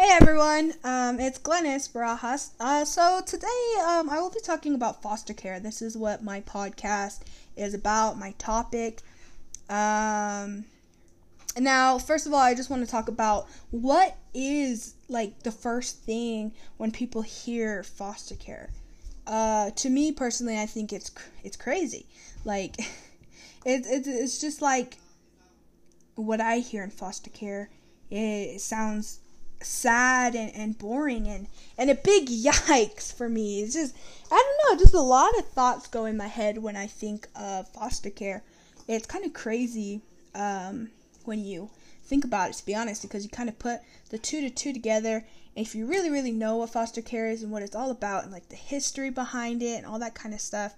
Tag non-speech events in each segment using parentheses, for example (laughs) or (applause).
Hey everyone, um, it's Glennis Barajas. Uh, so today um, I will be talking about foster care. This is what my podcast is about, my topic. Um, now, first of all, I just want to talk about what is like the first thing when people hear foster care. Uh, to me personally, I think it's it's crazy. Like, (laughs) it, it it's just like what I hear in foster care. It sounds sad and, and boring and, and a big (laughs) yikes for me. It's just, I don't know, just a lot of thoughts go in my head when I think of foster care. It's kind of crazy um, when you think about it, to be honest, because you kind of put the two to two together. And if you really, really know what foster care is and what it's all about and like the history behind it and all that kind of stuff,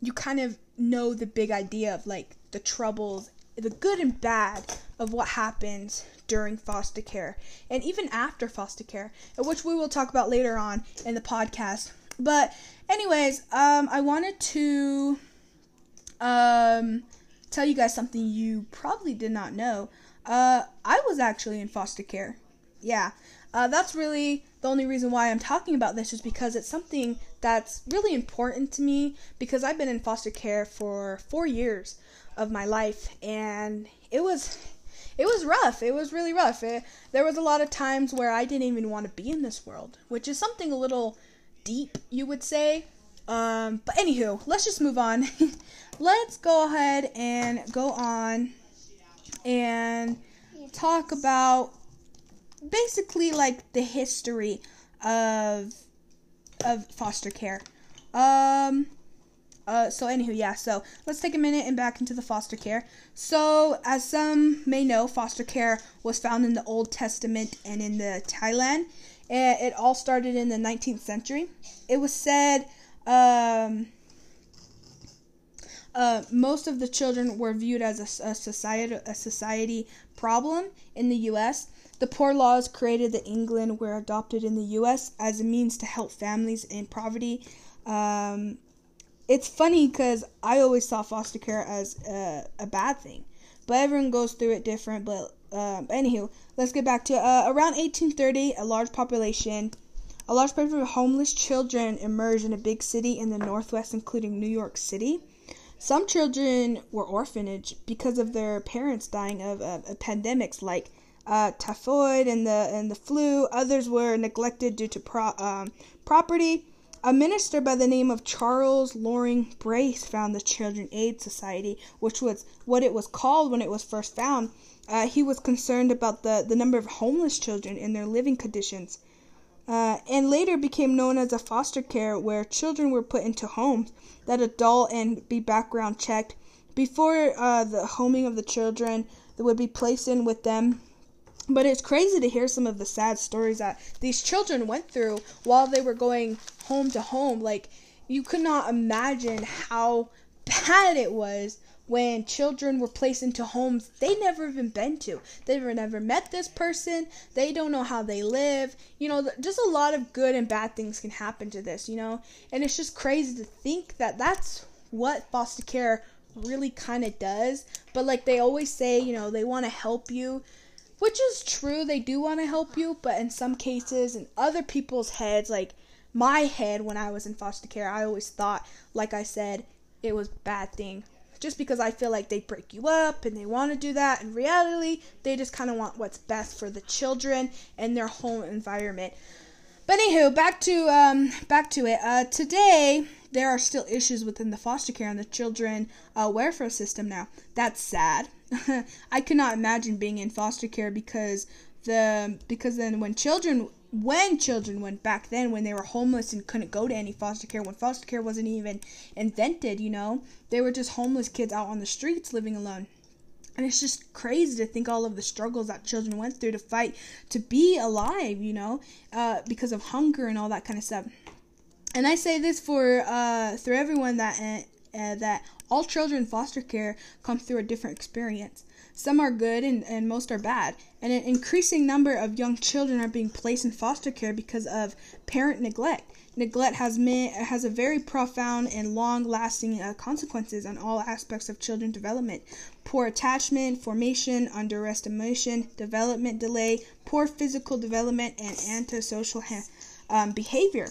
you kind of know the big idea of like the troubles the good and bad of what happens during foster care and even after foster care, which we will talk about later on in the podcast. But, anyways, um, I wanted to um, tell you guys something you probably did not know. Uh, I was actually in foster care. Yeah, uh, that's really the only reason why I'm talking about this is because it's something that's really important to me because I've been in foster care for four years of my life and it was it was rough. It was really rough. It, there was a lot of times where I didn't even want to be in this world, which is something a little deep, you would say. Um, but anywho, let's just move on. (laughs) let's go ahead and go on and talk about basically like the history of of foster care. Um, uh, so anywho, yeah. So let's take a minute and back into the foster care. So as some may know, foster care was found in the Old Testament and in the Talmud. And it all started in the 19th century. It was said um, uh, most of the children were viewed as a, a, society a society problem in the U.S. The poor laws created in England were adopted in the U.S. as a means to help families in poverty. Um, it's funny because I always saw foster care as a, bad thing, but everyone goes through it different. But um, anywho, let's get back to uh, around 1830. A large population, a large population of homeless children emerged in a big city in the northwest, including New York City. Some children were orphanage because of their parents dying of pandemics like uh, typhoid and the and the flu. Others were neglected due to pro, um, property a minister by the name of Charles Loring Brace found the Children Aid Society, which was what it was called when it was first found. Uh, he was concerned about the, the number of homeless children and their living conditions. Uh, and later became known as a foster care, where children were put into homes that adult and be background checked. Before uh, the homing of the children, that would be placed in with them but it's crazy to hear some of the sad stories that these children went through while they were going home to home. Like, you could not imagine how bad it was when children were placed into homes they never even been to. They've never met this person. They don't know how they live. You know, just a lot of good and bad things can happen to this, you know? And it's just crazy to think that that's what foster care really kind of does. But like they always say, you know, they want to help you which is true, they do want to help you, but in some cases, in other people's heads, like my head when I was in foster care, I always thought, like I said, it was bad thing. Just because I feel like they break you up and they want to do that. In reality, they just kind of want what's best for the children and their home environment. But anywho, back to um, back to it. Uh, today there are still issues within the foster care and the children uh, welfare system now. That's sad. (laughs) I could not imagine being in foster care because the because then when children when children went back then when they were homeless and couldn't go to any foster care when foster care wasn't even invented you know they were just homeless kids out on the streets living alone and it's just crazy to think all of the struggles that children went through to fight to be alive you know uh, because of hunger and all that kind of stuff. And i say this for uh, through everyone that uh, that all children in foster care come through a different experience. Some are good and, and most are bad. And an increasing number of young children are being placed in foster care because of parent neglect. Neglect has me- has a very profound and long-lasting uh, consequences on all aspects of children development. Poor attachment, formation, underestimation, development delay, poor physical development, and antisocial ha- um, behavior.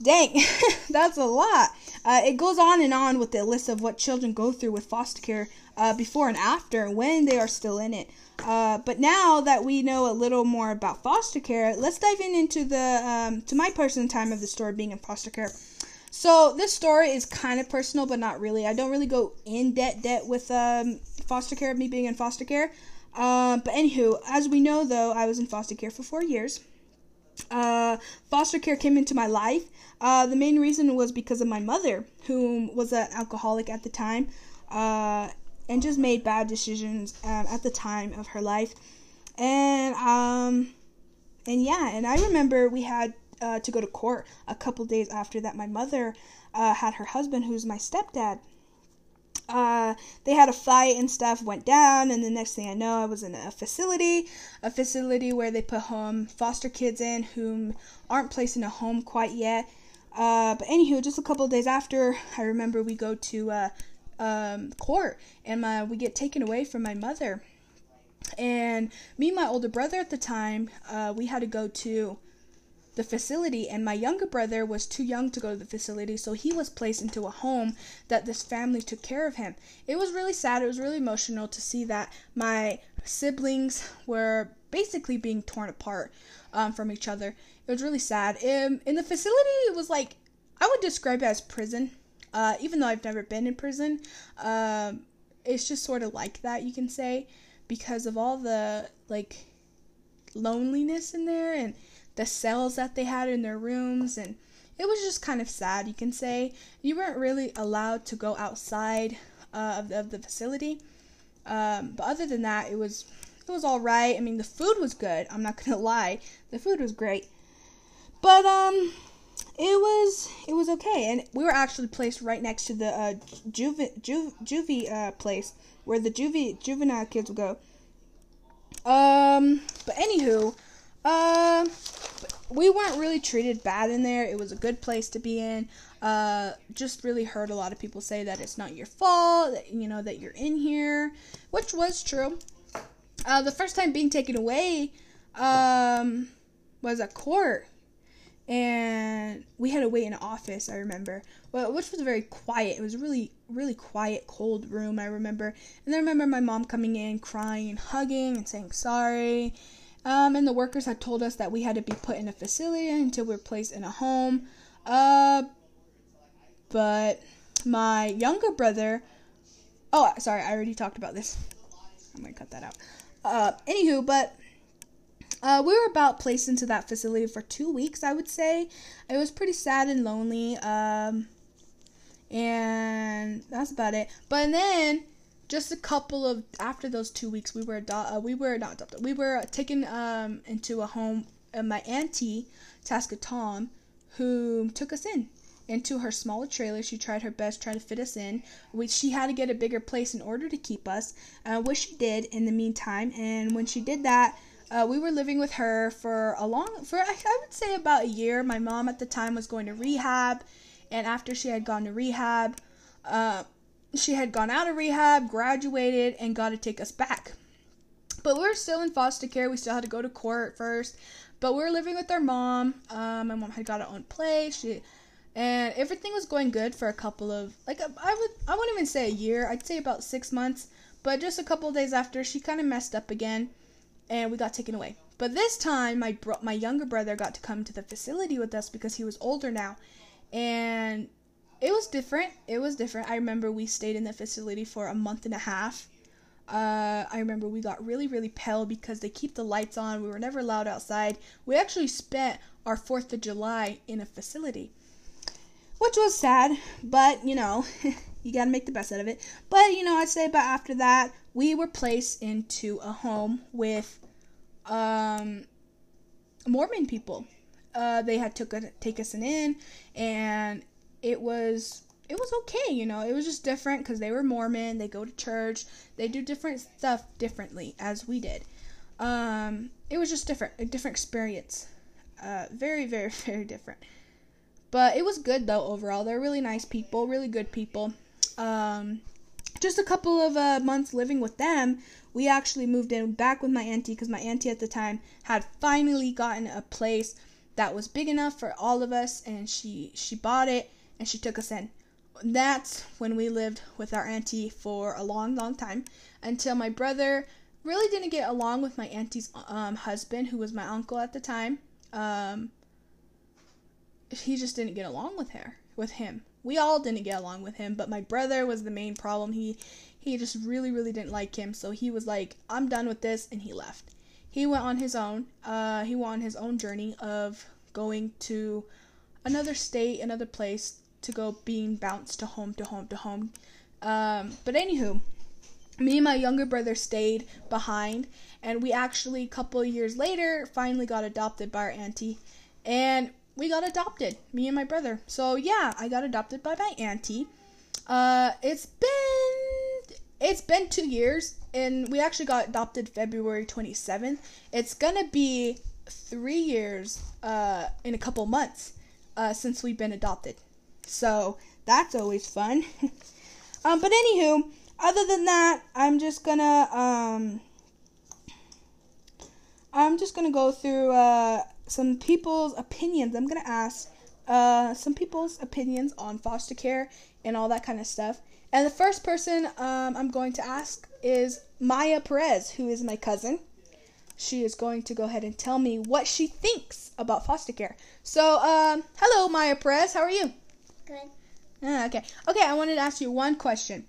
Dang, (laughs) that's a lot. Uh, it goes on and on with the list of what children go through with foster care uh, before and after when they are still in it. Uh, but now that we know a little more about foster care, let's dive in into the um, to my personal time of the story being in foster care. So this story is kind of personal, but not really. I don't really go in debt debt with um, foster care, of me being in foster care. Uh, but anywho, as we know, though, I was in foster care for four years. Uh, foster care came into my life. Uh, the main reason was because of my mother, who was an alcoholic at the time, uh, and just made bad decisions um, at the time of her life. And um, and yeah, and I remember we had uh, to go to court a couple days after that. My mother uh, had her husband, who's my stepdad. Uh, they had a fight and stuff went down, and the next thing I know, I was in a facility, a facility where they put home foster kids in whom aren't placed in a home quite yet. Uh, but anywho, just a couple days after, I remember we go to uh, um, court, and my, we get taken away from my mother. And me and my older brother at the time, uh, we had to go to the facility, and my younger brother was too young to go to the facility, so he was placed into a home that this family took care of him. It was really sad, it was really emotional to see that my siblings were basically being torn apart um, from each other. It was really sad. In, in the facility, it was like, I would describe it as prison. Uh, even though I've never been in prison, um, it's just sort of like that, you can say, because of all the like loneliness in there and the cells that they had in their rooms and it was just kind of sad you can say. You weren't really allowed to go outside uh, of, the, of the facility. Um, but other than that it was it was all right. I mean the food was good. I'm not (laughs) gonna lie. The food was great. But um it was it was okay. And we were actually placed right next to the uh, juve, juve, juvie uh, place where the juvie juvenile kids would go. Um but anywho uh, we weren't really treated bad in there. It was a good place to be in. Uh, just really heard a lot of people say that it's not your fault, that, you know, that you're in here, which was true. Uh, the first time being taken away um, was at court, and we had to wait in an office. I remember, well, which was very quiet. It was really, really quiet, cold room. I remember, and I remember my mom coming in, crying, and hugging, and saying sorry um, and the workers had told us that we had to be put in a facility until we were placed in a home. Uh, but my younger brother. Oh, sorry, I already talked about this. I'm gonna cut that out. Uh, anywho, but uh, we were about placed into that facility for two weeks, I would say. It was pretty sad and lonely. Um, and that's about it. But then just a couple of after those two weeks, we were ado- uh, we were not adopted. We were taken um, into a home. Uh, my auntie, Tasca Tom, who took us in into her smaller trailer. She tried her best, trying to fit us in. We, she had to get a bigger place in order to keep us, uh, which she did in the meantime. And when she did that, uh, we were living with her for a long, for I, I would say about a year. My mom at the time was going to rehab, and after she had gone to rehab, uh, she had gone out of rehab, graduated, and got to take us back. But we are still in foster care. We still had to go to court first. But we are living with our mom. Um, my mom had got her own place. She, and everything was going good for a couple of like I would I wouldn't even say a year. I'd say about six months. But just a couple days after, she kind of messed up again, and we got taken away. But this time, my bro- my younger brother got to come to the facility with us because he was older now, and was different. It was different. I remember we stayed in the facility for a month and a half. Uh, I remember we got really, really pale because they keep the lights on. We were never allowed outside. We actually spent our 4th of July in a facility, which was sad, but you know, (laughs) you gotta make the best out of it. But you know, I'd say about after that, we were placed into a home with um, Mormon people. Uh, they had took a, take us in, and it was it was okay, you know. It was just different because they were Mormon. They go to church. They do different stuff differently as we did. Um, it was just different, a different experience. Uh, very, very, (laughs) very different. But it was good though overall. They're really nice people, really good people. Um, just a couple of uh, months living with them, we actually moved in back with my auntie because my auntie at the time had finally gotten a place that was big enough for all of us, and she she bought it and she took us in. That's when we lived with our auntie for a long, long time until my brother really didn't get along with my auntie's um, husband, who was my uncle at the time. Um, he just didn't get along with her, with him. We all didn't get along with him, but my brother was the main problem. He he just really, really didn't like him, so he was like, "I'm done with this," and he left. He went on his own. Uh, he went on his own journey of going to another state, another place to go being bounced to home to home to home. Um, but anywho, me and my younger brother stayed behind, and we actually a couple years later finally got adopted by our auntie, and we got adopted, me and my brother. So yeah, I got adopted by my auntie. Uh, it's been it's been two years, and we actually got adopted February twenty seventh. It's gonna be three years uh, in a couple months uh, since we've been adopted. So that's always fun. (laughs) um, but anywho, other than that, I'm just gonna um, I'm just gonna go through uh, some people's opinions. I'm gonna ask uh, some people's opinions on foster care and all that kind of stuff. And the first person um, I'm going to ask is Maya Perez, who is my cousin. She is going to go ahead and tell me what she thinks about foster care. So, um, hello, Maya Perez. How are you? Good. Ah, okay. Okay, I wanted to ask you one question.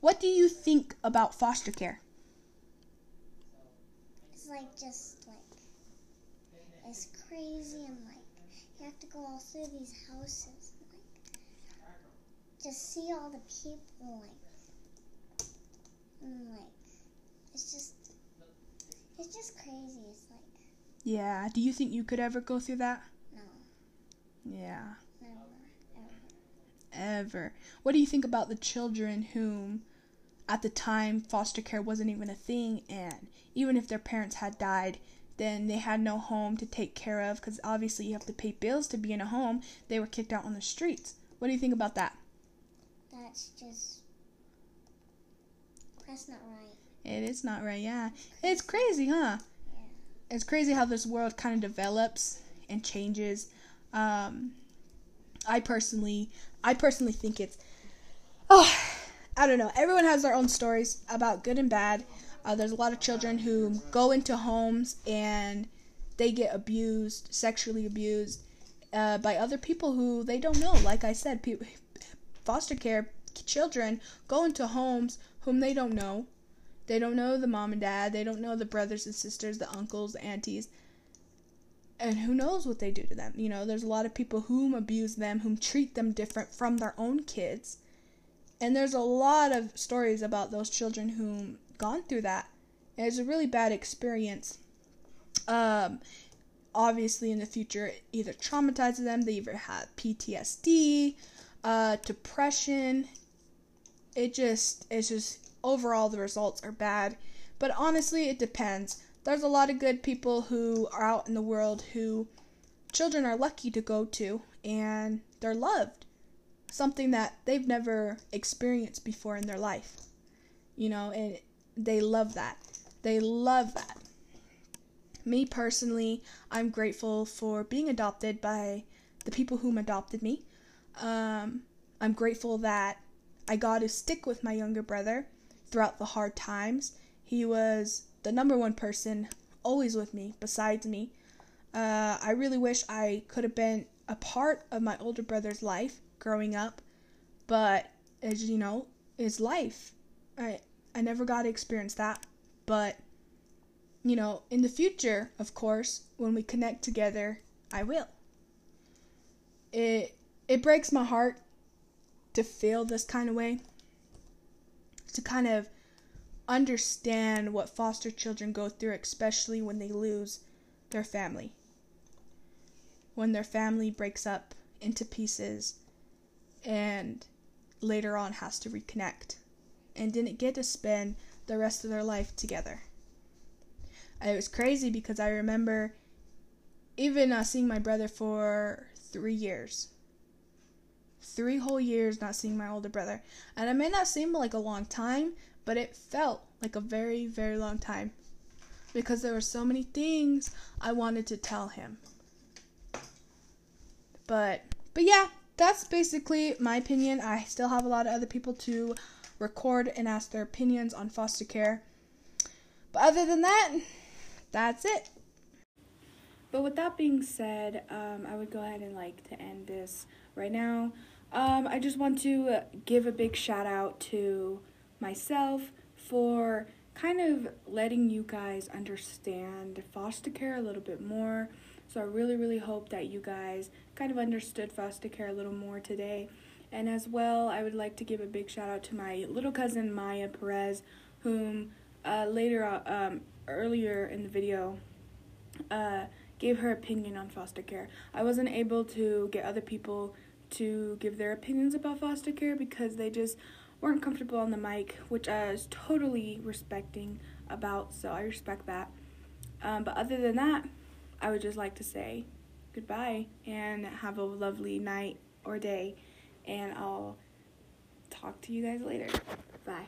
What do you think about foster care? It's like just like it's crazy and like you have to go all through these houses and like just see all the people like and like it's just it's just crazy. It's like Yeah. Do you think you could ever go through that? no, Yeah. Ever. What do you think about the children whom at the time foster care wasn't even a thing and even if their parents had died then they had no home to take care of because obviously you have to pay bills to be in a home they were kicked out on the streets what do you think about that That's just that's not right. it is not right yeah it's crazy huh Yeah. it's crazy how this world kind of develops and changes. Um, I personally, I personally think it's, oh, I don't know. Everyone has their own stories about good and bad. Uh, there's a lot of children who go into homes and they get abused, sexually abused, uh, by other people who they don't know. Like I said, foster care children go into homes whom they don't know. They don't know the mom and dad. They don't know the brothers and sisters, the uncles, the aunties. And who knows what they do to them? You know, there's a lot of people whom abuse them, whom treat them different from their own kids. And there's a lot of stories about those children whom gone through that. And it's a really bad experience. Um, obviously, in the future, it either traumatizes them, they either have PTSD, uh, depression. It just, it's just, overall, the results are bad. But honestly, it depends. There's a lot of good people who are out in the world who children are lucky to go to and they're loved. Something that they've never experienced before in their life. You know, and they love that. They love that. Me personally, I'm grateful for being adopted by the people whom adopted me. Um, I'm grateful that I got to stick with my younger brother throughout the hard times. He was the number one person always with me, besides me. Uh, I really wish I could have been a part of my older brother's life growing up, but as you know, is life. I I never got to experience that, but you know, in the future, of course, when we connect together, I will. It it breaks my heart to feel this kind of way. To kind of understand what foster children go through, especially when they lose their family. When their family breaks up into pieces and later on has to reconnect and didn't get to spend the rest of their life together. It was crazy because I remember even uh, seeing my brother for three years. Three whole years not seeing my older brother. And it may not seem like a long time, but it felt like a very, very long time. Because there were so many things I wanted to tell him. But but yeah, that's basically my opinion. I still have a lot of other people to record and ask their opinions on foster care. But other than that, that's it. But with that being said, um, I would go ahead and like to end this right now. Um, I just want to give a big shout out to myself for kind of letting you guys understand foster care a little bit more. So I really, really hope that you guys kind of understood foster care a little more today. And as well, I would like to give a big shout out to my little cousin Maya Perez, whom uh, later, uh, um, earlier in the video, uh, gave her opinion on foster care. I wasn't able to get other people to give their opinions about foster care because they just weren't comfortable on the mic, which I was totally respecting about, so I respect that. Um, but other than that, I would just like to say goodbye and have a lovely night or day, and I'll talk to you guys later. Bye.